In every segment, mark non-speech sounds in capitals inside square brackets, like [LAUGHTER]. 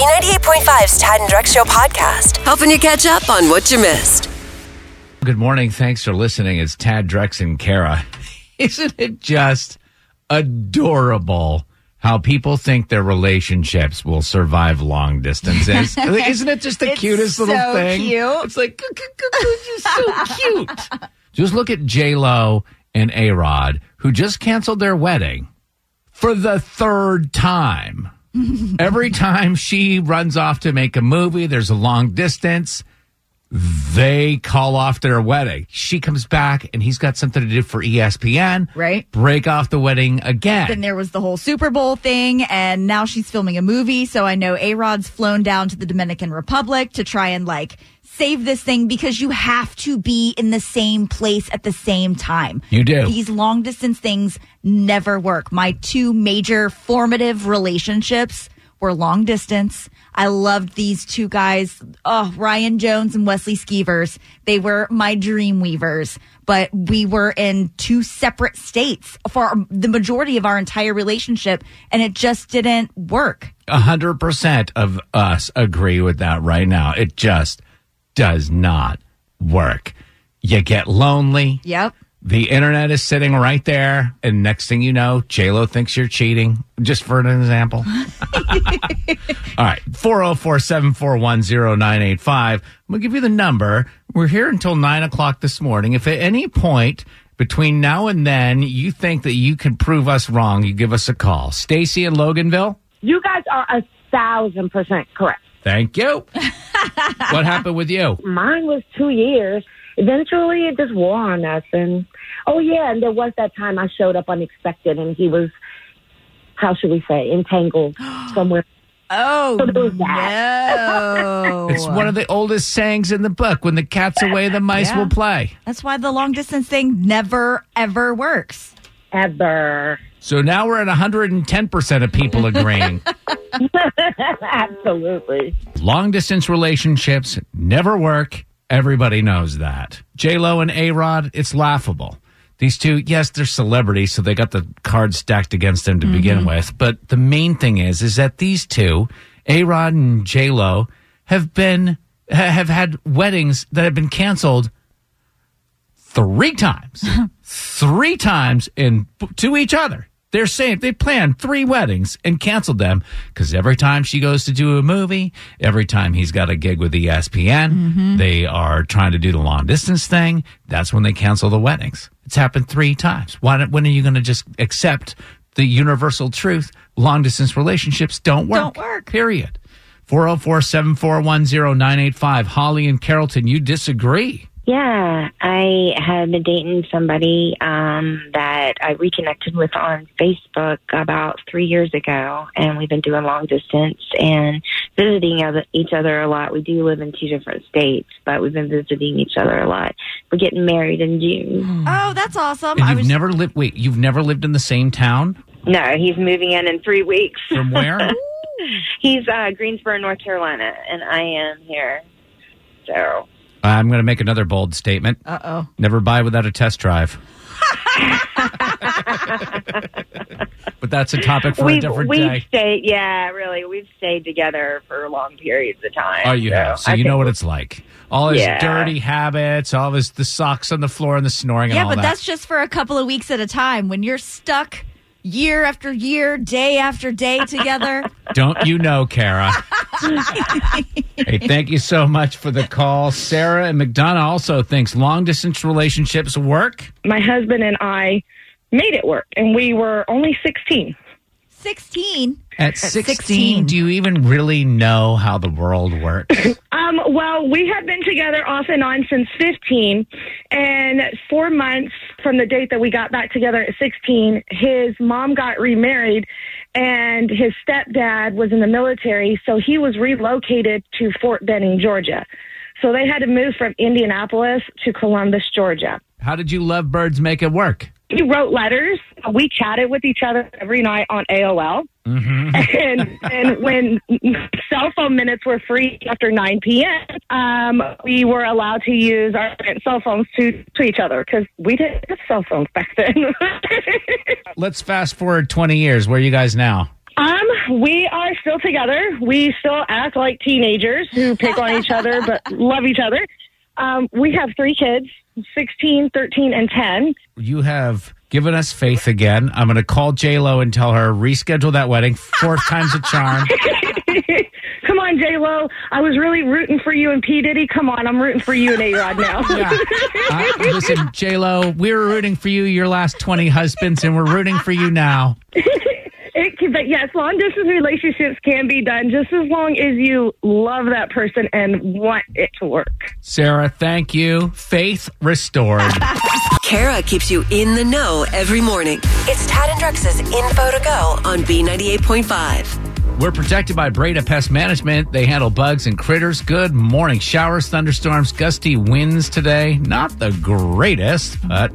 B98.5's Tad and Drex Show podcast, helping you catch up on what you missed. Good morning. Thanks for listening. It's Tad, Drex, and Kara. [LAUGHS] Isn't it just adorable how people think their relationships will survive long distances? [LAUGHS] Isn't it just the It's cutest little so thing? cute. It's like, it's so cute. [LAUGHS] Just look at J Lo and A Rod, who just canceled their wedding for the third time. Every time she runs off to make a movie, there's a long distance. They call off their wedding. She comes back and he's got something to do for ESPN. Right. Break off the wedding again. Then there was the whole Super Bowl thing, and now she's filming a movie. So I know A Rod's flown down to the Dominican Republic to try and like save this thing because you have to be in the same place at the same time. You do. These long distance things never work. My two major formative relationships were long distance. I loved these two guys. Oh, Ryan Jones and Wesley Skeevers. They were my dream weavers, but we were in two separate states for the majority of our entire relationship and it just didn't work. A hundred percent of us agree with that right now. It just does not work. You get lonely. Yep. The internet is sitting right there, and next thing you know, J Lo thinks you're cheating. Just for an example. [LAUGHS] All right, four zero four seven four one zero nine eight five. I'm gonna give you the number. We're here until nine o'clock this morning. If at any point between now and then you think that you can prove us wrong, you give us a call. Stacy in Loganville. You guys are a thousand percent correct. Thank you. [LAUGHS] what happened with you? Mine was two years. Eventually, it just wore on us. And oh yeah, and there was that time I showed up unexpected, and he was, how should we say, entangled [GASPS] somewhere. Oh, So there was that. no. It's one of the oldest sayings in the book. When the cat's away, the mice Yeah. will play. That's why the long distance thing never, ever works. Ever, So now we're at 110% of people agreeing. [LAUGHS] [LAUGHS] absolutely. Long distance relationships never work. Everybody knows that. J Lo and A Rod, it's laughable. These two, yes, they're celebrities, so they got the cards stacked against them to mm-hmm. begin with. But the main thing is, is that these two, A Rod and J Lo, have been have had weddings that have been canceled three times, [LAUGHS] three times in to each other. They're saying they planned three weddings and canceled them because every time she goes to do a movie, every time he's got a gig with ESPN, mm-hmm. they are trying to do the long distance thing. That's when they cancel the weddings. It's happened three times. Why? don't- When are you going to just accept the universal truth? Long distance relationships don't work. Don't work. Period. 404 741 0985. Holly and Carrollton, you disagree. Yeah, I had been dating somebody um, that I reconnected with on Facebook about three years ago, and we've been doing long distance and visiting other, each other a lot. We do live in two different states, but we've been visiting each other a lot. We're getting married in June. Oh, that's awesome. And I you've was never lived, wait, you've never lived in the same town? No, he's moving in in three weeks. From where? [LAUGHS] he's uh, Greensboro, North Carolina, and I am here. So I'm going to make another bold statement. Uh oh. Never buy without a test drive. [LAUGHS] but that's a topic for a we've different we've day. stayed. Yeah, really, we've stayed together for long periods of time. Oh, you have. So I you know what it's like. All his Yeah. dirty habits, all of his the socks on the floor and the snoring and Yeah, all but that. that's just for a couple of weeks at a time. When you're stuck year after year, day after day together. [LAUGHS] Don't you know, Kara? [LAUGHS] hey, thank you so much for the call. Sarah and McDonough also thinks long distance relationships work. my husband and I made it work, and we were only 16. 16. At 16, 16. do you even really know how the world works? [LAUGHS] Um, well, we had been together off and on since 15, and four months from the date that we got back together at 16, his mom got remarried, and his stepdad was in the military, so he was relocated to Fort Benning, Georgia. So they had to move from Indianapolis to Columbus, Georgia. How did you lovebirds make it work? We wrote letters. We chatted with each other every night on AOL. [LAUGHS] and and when cell phone minutes were free after 9 p.m., um, we were allowed to use our cell phones to, to each other because we didn't have cell phones back then. [LAUGHS] Let's fast forward 20 years. Where are you guys now? Um, we are still together. We still act like teenagers who pick on each other but love each other. Um, we have three kids, 16, 13, and 10. You have given us faith again. I'm going to call J Lo and tell her reschedule that wedding. Fourth time's a charm. [LAUGHS] Come on, J Lo. I was really rooting for you and P Diddy. Come on, I'm rooting for you and A Rod now. [LAUGHS] Yeah. Uh, listen, J Lo, we were rooting for you your last 20 husbands, and we're rooting for you now. [LAUGHS] It can, but yes, long distance relationships can be done just as long as you love that person and want it to work. Sarah, thank you. Faith restored. [LAUGHS] Kara keeps you in the know every morning. It's Tad and Drex's Info to Go on B98.5. We're protected by Breda Pest Management. They handle bugs and critters. Good morning. Showers, thunderstorms, gusty winds today. Not the greatest, but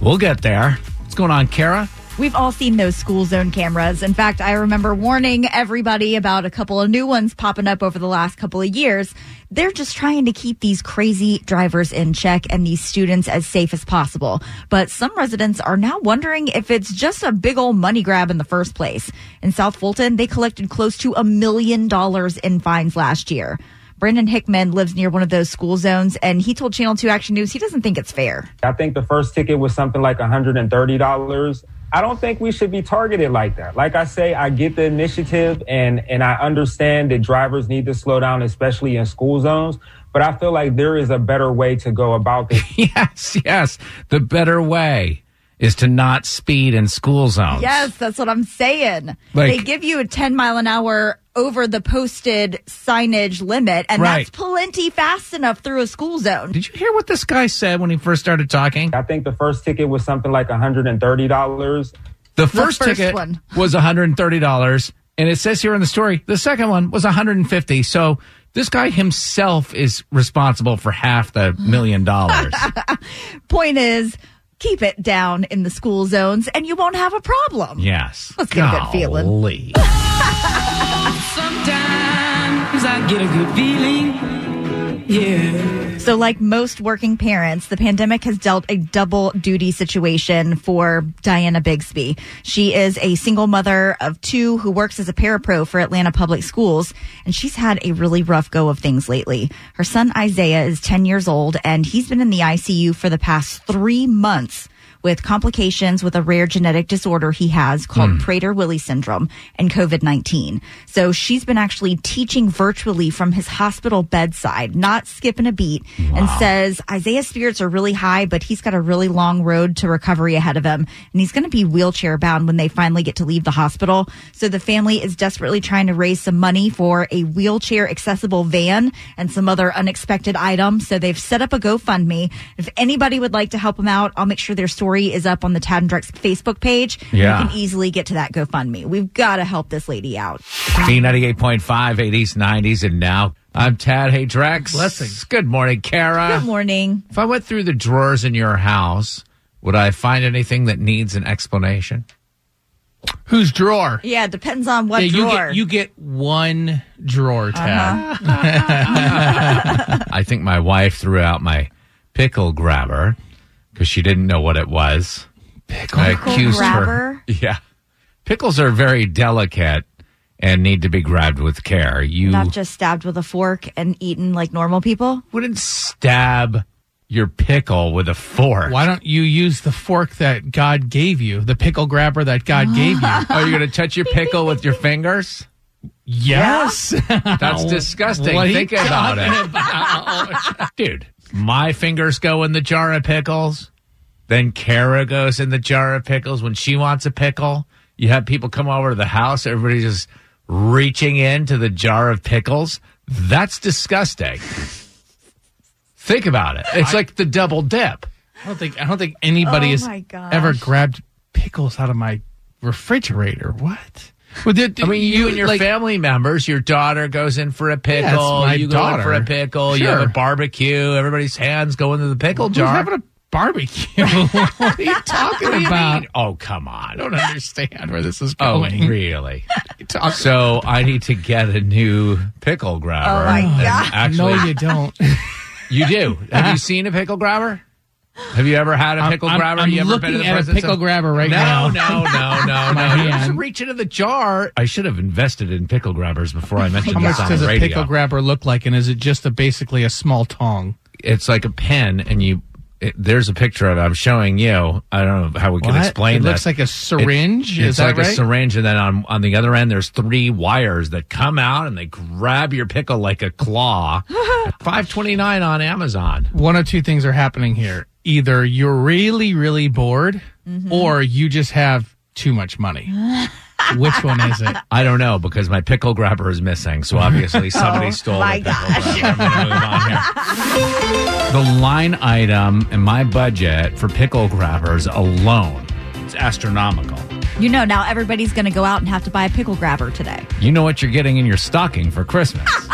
we'll get there. What's going on, Kara? We've all seen those school zone cameras. In fact, I remember warning everybody about a couple of new ones popping up over the last couple of years. They're just trying to keep these crazy drivers in check and these students as safe as possible. But some residents are now wondering if it's just a big old money grab in the first place. In South Fulton, they collected close to a million dollars in fines last year. Brandon Hickman lives near one of those school zones, and he told Channel 2 Action News he doesn't think it's fair. I think the first ticket was something like $130. I don't think we should be targeted like that. Like I say, I get the initiative and, and I understand that drivers need to slow down, especially in school zones. But I feel like there is a better way to go about this. [LAUGHS] Yes, yes. The better way is to not speed in school zones. Yes, that's what I'm saying. Like- they give you a 10 mile an hour over the posted signage limit, and Right. that's plenty fast enough through a school zone. Did you hear what this guy said when he first started talking? I think the first ticket was something like $130. The first, first ticket one. [LAUGHS] was $130, and it says here in the story the second one was 150 So this guy himself is responsible for half the million dollars. [LAUGHS] Point is, keep it down in the school zones, and you won't have a problem. yes. Let's get a good feeling. Golly. [LAUGHS] Sometimes I get a good feeling. Yeah. So, like most working parents, the pandemic has dealt a double duty situation for Diana Bigsby. She is a single mother of two who works as a parapro for Atlanta Public Schools, and she's had a really rough go of things lately. Her son Isaiah is 10 years old, and he's been in the ICU for the past three months with complications with a rare genetic disorder he has called hmm. Prader-Willi syndrome and COVID-19. So she's been actually teaching virtually from his hospital bedside, not skipping a beat, and says Isaiah's spirits are really high, but he's got a really long road to recovery ahead of him. And he's going to be wheelchair bound when they finally get to leave the hospital. So the family is desperately trying to raise some money for a wheelchair accessible van and some other unexpected items. So they've set up a GoFundMe. If anybody would like to help them out, I'll make sure their story is up on the Tad and Drex Facebook page. Yeah. You can easily get to that GoFundMe. We've got to help this lady out. B98.5, 80s, 90s, and now I'm Tad. Hey, Drex. Blessings. Good morning, Kara. Good morning. If I went through the drawers in your house, would I find anything that needs an explanation? Whose drawer? Yeah, it depends on what Yeah, you drawer. get you get one drawer uh-huh. tab. [LAUGHS] [LAUGHS] I think my wife threw out my pickle grabber because she didn't know what it was. Pickle. I accused grabber? her. Yeah. Pickles are very delicate and need to be grabbed with care. You Not just stabbed with a fork and eaten like normal people. wouldn't stab your pickle with a fork. Why don't you use the fork that God gave you, the pickle grabber that God gave you? [LAUGHS] Are you going to touch your [LAUGHS] pickle with your fingers? Yes. That's disgusting. What are you Think about talking it. [LAUGHS] Dude, my fingers go in the jar of pickles. Then Kara goes in the jar of pickles when she wants a pickle. You have people come over to the house, everybody just reaching into the jar of pickles. That's disgusting. Think about it. It's like the double dip. I don't think I don't think anybody Oh has ever grabbed pickles out of my refrigerator. What? Well, did, I mean, you, and your like, family members, your daughter goes in for a pickle. my you go in for a daughter. pickle. You have a barbecue. Everybody's hands go into the pickle Who's jar. having a barbecue? [LAUGHS] what are you talking [LAUGHS] What you about? Oh, come on. I don't understand where this is going. Oh, going. [LAUGHS] really? So I need to get a new pickle oh, grabber. Oh, my God. Actually, no, you don't. you do. Have you seen a pickle grabber? Have you ever had a I'm- pickle I'm- grabber? I'm you ever looking been in the at a pickle of- grabber right no, now. No, no, no, [LAUGHS] My no. Just hand. reach into the jar. I should have invested in pickle grabbers before I mentioned How this much on does the a radio. pickle grabber look like? And is it just a, basically a small tong? it's like a pen, and you. It, there's a picture of it. I'm showing you. I don't know how we can What? explain It that. looks like a syringe? It- Is it's that like a syringe, and then on on the other end, there's three wires that come out and they grab your pickle like a claw. [LAUGHS] Five twenty nine on Amazon. One of two things are happening here. Either you're really, really bored, Mm-hmm. or you just have too much money. [LAUGHS] Which one is it? I don't know because my pickle grabber is missing. So obviously [LAUGHS] somebody Oh, stole my the pickle grabber. I'm gonna move on here. [LAUGHS] The line item in my budget for pickle grabbers alone, it's astronomical. You know, now everybody's going to go out and have to buy a pickle grabber today. You know what you're getting in your stocking for Christmas. [LAUGHS]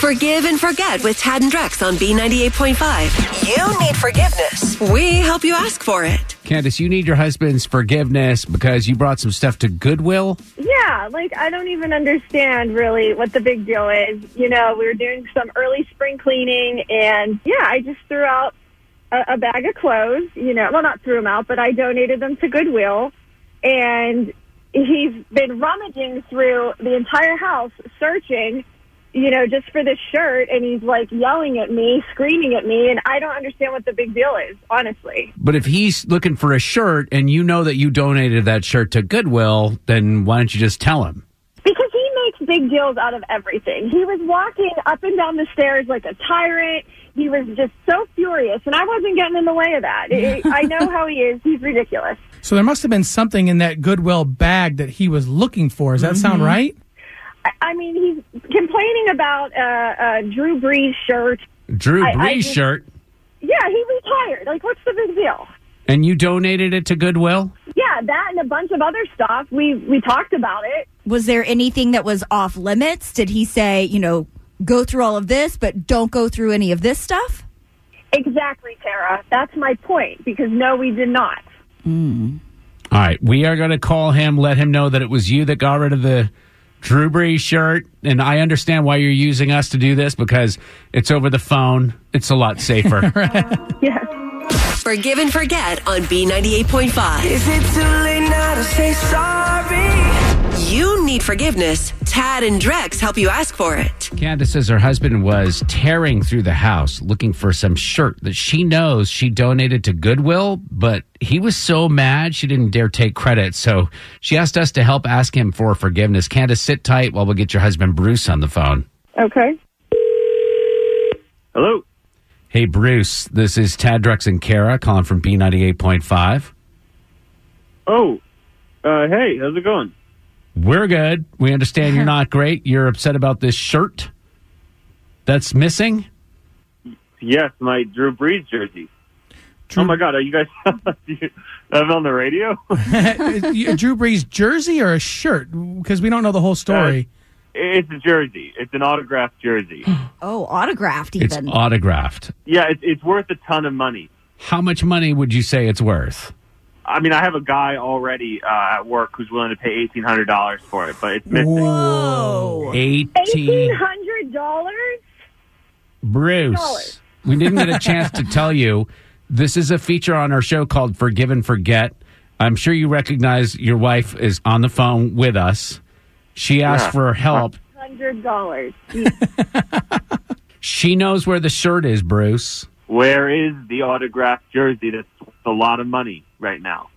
Forgive and forget with Tad and Drex on B98.5. You need forgiveness. We help you ask for it. Candace, you need your husband's forgiveness because you brought some stuff to Goodwill. Yeah, like I don't even understand really what the big deal is. You know, we were doing some early spring cleaning, and yeah, I just threw out a, a bag of clothes. You know, well, not threw them out, but I donated them to Goodwill, and he's been rummaging through the entire house searching. You know, just for this shirt, and he's like yelling at me, screaming at me, and I don't understand what the big deal is, honestly. But if he's looking for a shirt and you know that you donated that shirt to Goodwill, then why don't you just tell him? Because he makes big deals out of everything. He was walking up and down the stairs like a tyrant. He was just so furious, and I wasn't getting in the way of that. It- [LAUGHS] I know how he is. He's ridiculous. So there must have been something in that Goodwill bag that he was looking for. Does that sound right? I, I mean, he's complaining about uh, uh, Drew Brees' shirt. Drew I- I Brees' just- shirt, Yeah, he retired. Like, what's the big deal? and you donated it to Goodwill? Yeah, that and a bunch of other stuff. We we talked about it. Was there anything that was off limits? Did he say, you know, go through all of this, but don't go through any of this stuff? Exactly, Tara. That's my point. Because no, we did not. Hmm. All right, we are going to call him, let him know that it was you that got rid of the Drew Brees shirt. And I understand why you're using us to do this because it's over the phone. It's a lot safer. [LAUGHS] [LAUGHS] Yes. Forgive and forget on B98.5. Is it too late now to say sorry? You need forgiveness. Tad and Drex help you ask for it. Candace says her husband was tearing through the house looking for some shirt that she knows she donated to Goodwill, but he was so mad she didn't dare take credit. So she asked us to help ask him for forgiveness. Candace, sit tight while we get your husband Bruce on the phone. Okay. Hello. Hey, Bruce, this is Tad Drex and Kara calling from B98.5. Oh, uh, hey, how's it going? We're good. We understand you're [LAUGHS] not great. You're upset about this shirt that's missing. Yes, my Drew Brees jersey. Oh my God, are you guys [LAUGHS] you have it on the radio? [LAUGHS] a Drew Brees jersey or a shirt? Because we don't know the whole uh, story. it's a jersey. It's an autographed jersey. [GASPS] Oh, autographed even. It's even. autographed. yeah, it's, it's worth a ton of money. How much money would you say it's worth? I mean, I have a guy already uh, at work who's willing to pay eighteen hundred dollars for it, but it's missing. Whoa. Eighteen Eighteen hundred dollars. Bruce, we didn't get a [LAUGHS] chance to tell you. This is a feature on our show called Forgive and Forget. I'm sure you recognize your wife is on the phone with us. She asked Yeah. for help. Hundred dollars. [LAUGHS] She knows where the shirt is, Bruce. Where is the autographed jersey that's worth a lot of money right now?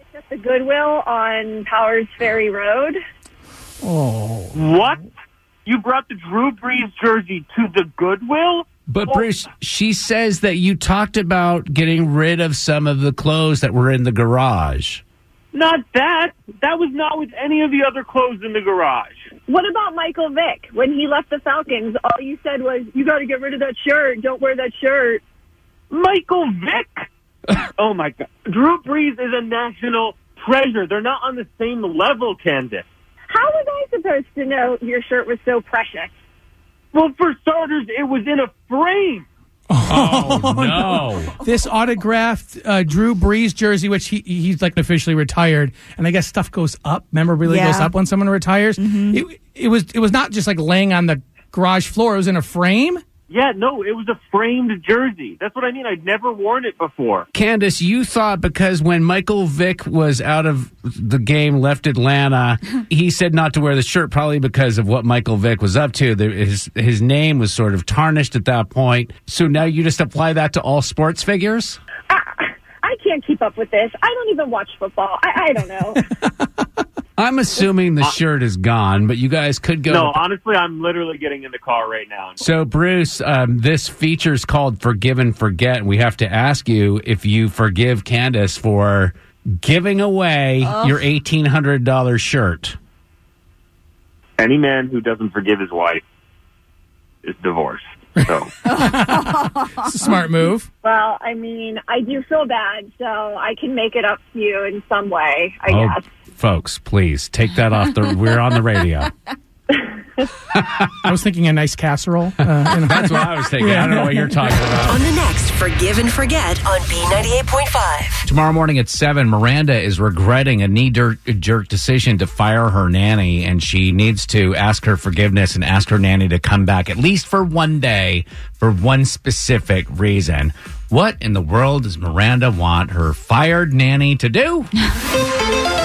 It's At the Goodwill on Powers Ferry Road. Oh. What? You brought the Drew Brees jersey to the Goodwill? But Bruce, she says that you talked about getting rid of some of the clothes that were in the garage. Not that. That was not with any of the other clothes in the garage. What about Michael Vick? When he left the Falcons, all you said was, "You got to get rid of that shirt. Don't wear that shirt." Michael Vick? [LAUGHS] oh my God. Drew Brees is a national treasure. They're not on the same level, Candace. How was I supposed to know your shirt was so precious? Well, for starters, it was in a frame. Oh, [LAUGHS] no. This autographed uh, Drew Brees jersey, which he he's like officially retired, and I guess stuff goes up. Memorabilia Yeah. goes up when someone retires. It, it was it was not just like laying on the garage floor; it was in a frame. Yeah, no, it was a framed jersey. That's what I mean. I'd never worn it before. Candace, you thought because when Michael Vick was out of the game, left Atlanta, [LAUGHS] he said not to wear the shirt, probably because of what Michael Vick was up to. His his name was sort of tarnished at that point. So now you just apply that to all sports figures. I can't keep up with this. I don't even watch football. I, I don't know. [LAUGHS] I'm assuming the shirt is gone, but you guys could go. No, to- honestly, I'm literally getting in the car right now. So, Bruce, um, this is called Forgive and Forget. and We have to ask you if you forgive Candace for giving away Ugh. your $1,800 shirt. Any man who doesn't forgive his wife is divorced. So [LAUGHS] It's a smart move. well, I mean, I do feel bad, so I can make it up to you in some way, I oh, guess. Folks, please take that off the. We're on the radio. [LAUGHS] [LAUGHS] I was thinking a nice casserole. Uh, you know. That's what I was thinking. I don't know what you're talking about. On the next Forgive and Forget on B98.5. Tomorrow morning at 7, Miranda is regretting a knee jerk decision to fire her nanny, and she needs to ask her forgiveness and ask her nanny to come back at least for one day for one specific reason. What in the world does Miranda want her fired nanny to do? [LAUGHS]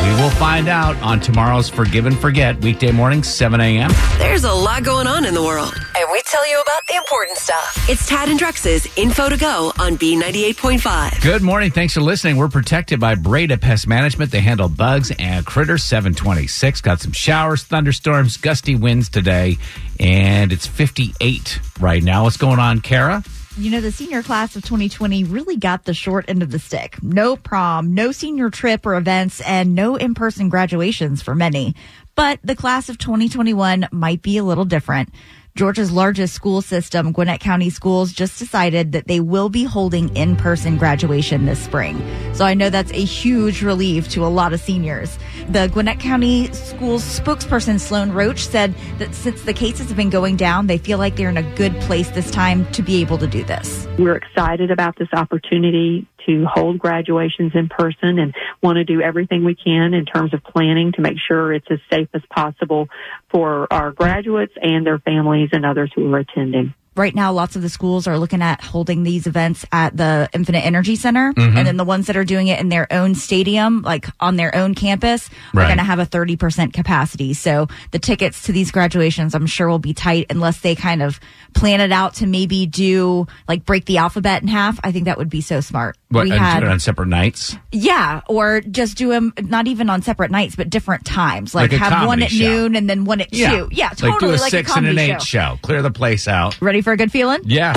we will find out on tomorrow's Forgive and Forget, weekday morning, 7 a.m. There's a lot going on in the world, and we tell you about the important stuff. It's Tad and Drex's Info to Go on B98.5. Good morning. Thanks for listening. We're protected by Breda Pest Management. They handle bugs and critters. 726. Got some showers, thunderstorms, gusty winds today, and it's 58 right now. What's going on, Kara? You know, the senior class of 2020 really got the short end of the stick. No prom, no senior trip or events, and no in person graduations for many. But the class of 2021 might be a little different. Georgia's largest school system, Gwinnett County Schools, just decided that they will be holding in person graduation this spring. So I know that's a huge relief to a lot of seniors. The Gwinnett County Schools spokesperson, Sloan Roach, said that since the cases have been going down, they feel like they're in a good place this time to be able to do this. We're excited about this opportunity to hold graduations in person and want to do everything we can in terms of planning to make sure it's as safe as possible for our graduates and their families and others who are attending. Right now, lots of the schools are looking at holding these events at the Infinite Energy Center. Mhm. And then the ones that are doing it in their own stadium, like on their own campus, are going to have a 30% capacity. So the tickets to these graduations, I'm sure will be tight unless they kind of plan it out to maybe do like break the alphabet in half. I think that would be so smart. What, we and had, do it on separate nights? yeah, or just do them not even on separate nights, but different times. Like, Like a have one comedy at show. noon and then one at two. Yeah, totally Like do a like six a and comedy an eight show. show. Clear the place out. Ready for a good feeling? Yeah.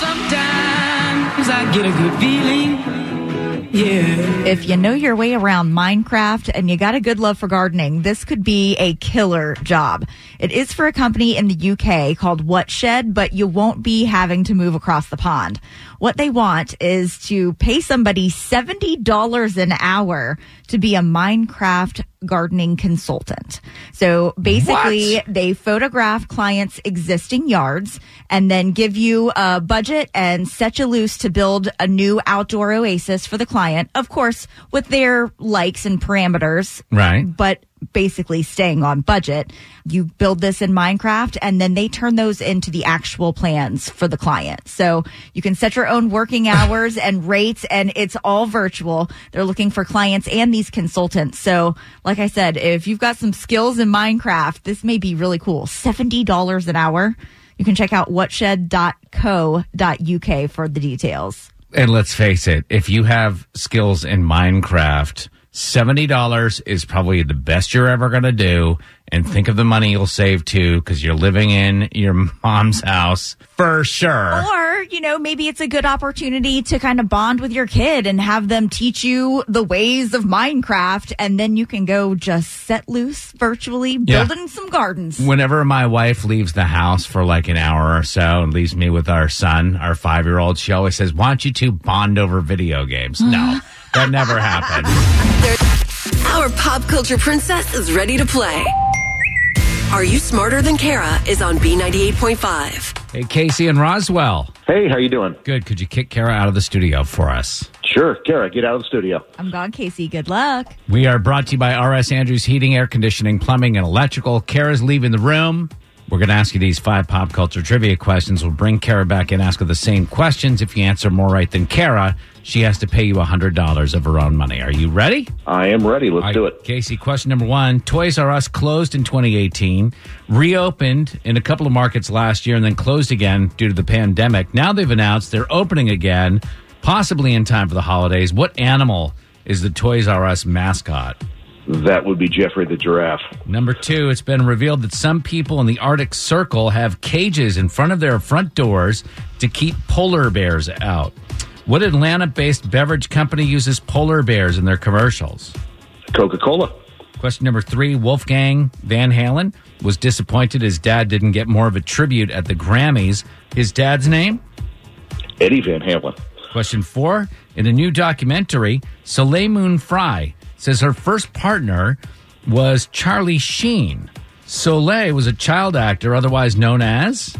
Sometimes I get a good feeling. Yeah. If you know your way around Minecraft and you got a good love for gardening, this could be a killer job. It is for a company in the UK called What Shed, but you won't be having to move across the pond. What they want is to pay somebody $70 an hour to be a Minecraft gardening consultant. So basically, they photograph clients' existing yards and then give you a budget and set you loose to build a new outdoor oasis for the client. Of course, with their likes and parameters. Right. But basically staying on budget. You build this in Minecraft and then they turn those into the actual plans for the client. So you can set your own working [LAUGHS] hours and rates and it's all virtual. They're looking for clients and these consultants. So like I said, if you've got some skills in Minecraft, this may be really cool. $70 an hour. You can check out whatshed.co.uk for the details. And let's face it, if you have skills in Minecraft, $70 is probably the best you're ever going to do. And think of the money you'll save too, because you're living in your [LAUGHS] mom's house for sure. Or, you know, maybe it's a good opportunity to kind of bond with your kid and have them teach you the ways of Minecraft. And then you can go just set loose virtually Yeah. building some gardens. Whenever my wife leaves the house for like an hour or so and leaves me with our son, our five year old, she always says, Why don't you two bond over video games? No, [LAUGHS] that never happened. Our pop culture princess is ready to play. Are You Smarter Than Kara is on B98.5. Hey, Casey and Roswell. Hey, how you doing? Good. Could you kick Kara out of the studio for us? Sure, Kara, get out of the studio. I'm gone, Casey. Good luck. We are brought to you by RS Andrews Heating, Air Conditioning, Plumbing, and Electrical. Kara's leaving the room. We're going to ask you these five pop culture trivia questions. We'll bring Kara back and ask her the same questions. If you answer more right than Kara, she has to pay you $100 of her own money. Are you ready? I am ready. Let's All do it. Casey, question number one Toys R Us closed in 2018, reopened in a couple of markets last year, and then closed again due to the pandemic. Now they've announced they're opening again, possibly in time for the holidays. What animal is the Toys R Us mascot? That would be Jeffrey the giraffe. Number two, it's been revealed that some people in the Arctic Circle have cages in front of their front doors to keep polar bears out. What Atlanta based beverage company uses polar bears in their commercials? Coca Cola. Question number three Wolfgang Van Halen was disappointed his dad didn't get more of a tribute at the Grammys. His dad's name? Eddie Van Halen. Question four In a new documentary, Soleil Moon Frye says her first partner was Charlie Sheen. Soleil was a child actor, otherwise known as.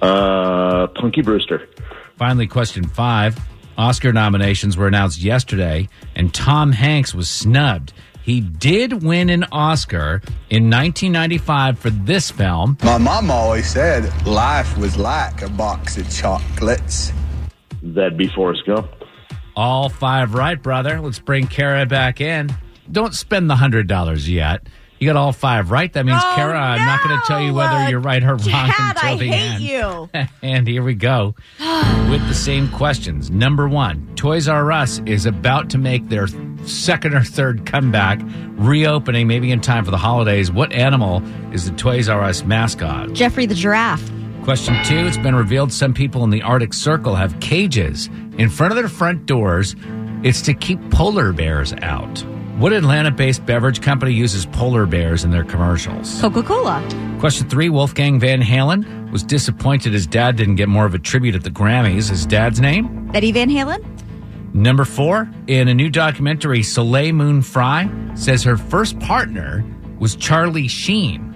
Uh, Punky Brewster. Finally, question five Oscar nominations were announced yesterday, and Tom Hanks was snubbed. He did win an Oscar in 1995 for this film. My mom always said life was like a box of chocolates. That'd be Forrest Gump. All five right, brother. Let's bring Kara back in. Don't spend the hundred dollars yet. You got all five right. That means Oh, Kara. I'm not going to tell you whether no. you're right or wrong Chad, until I the hate end. you. [LAUGHS] and here we go with the same questions. Number one, Toys R Us is about to make their second or third comeback, reopening maybe in time for the holidays. What animal is the Toys R Us mascot? Jeffrey the giraffe. Question two It's been revealed some people in the Arctic Circle have cages in front of their front doors. It's to keep polar bears out. What Atlanta based beverage company uses polar bears in their commercials? Coca Cola. Question three Wolfgang Van Halen was disappointed his dad didn't get more of a tribute at the Grammys. His dad's name? Eddie Van Halen. Number four, in a new documentary, Soleil Moon Frye says her first partner was Charlie Sheen.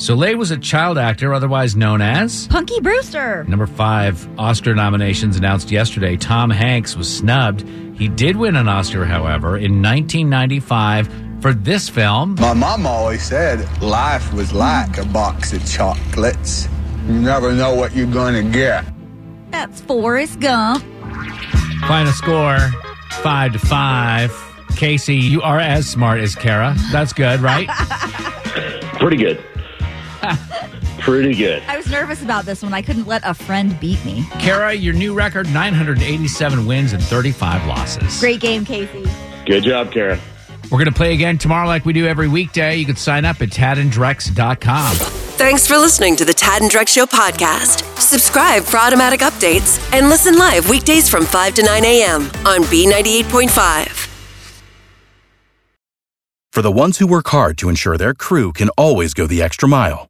Soleil was a child actor, otherwise known as Punky Brewster. Number five, Oscar nominations announced yesterday. Tom Hanks was snubbed. He did win an Oscar, however, in 1995 for this film. My mom always said life was like a box of chocolates. You never know what you're going to get. That's Forrest Gump. Final score, five to five. Casey, you are as smart as Kara. That's good, right? [LAUGHS] Pretty good. Pretty good. I was nervous about this one. I couldn't let a friend beat me. Kara, your new record 987 wins and 35 losses. Great game, Casey. Good job, Kara. We're going to play again tomorrow like we do every weekday. You can sign up at tadandrex.com. Thanks for listening to the Tad and Drex Show podcast. Subscribe for automatic updates and listen live weekdays from 5 to 9 a.m. on B98.5. For the ones who work hard to ensure their crew can always go the extra mile,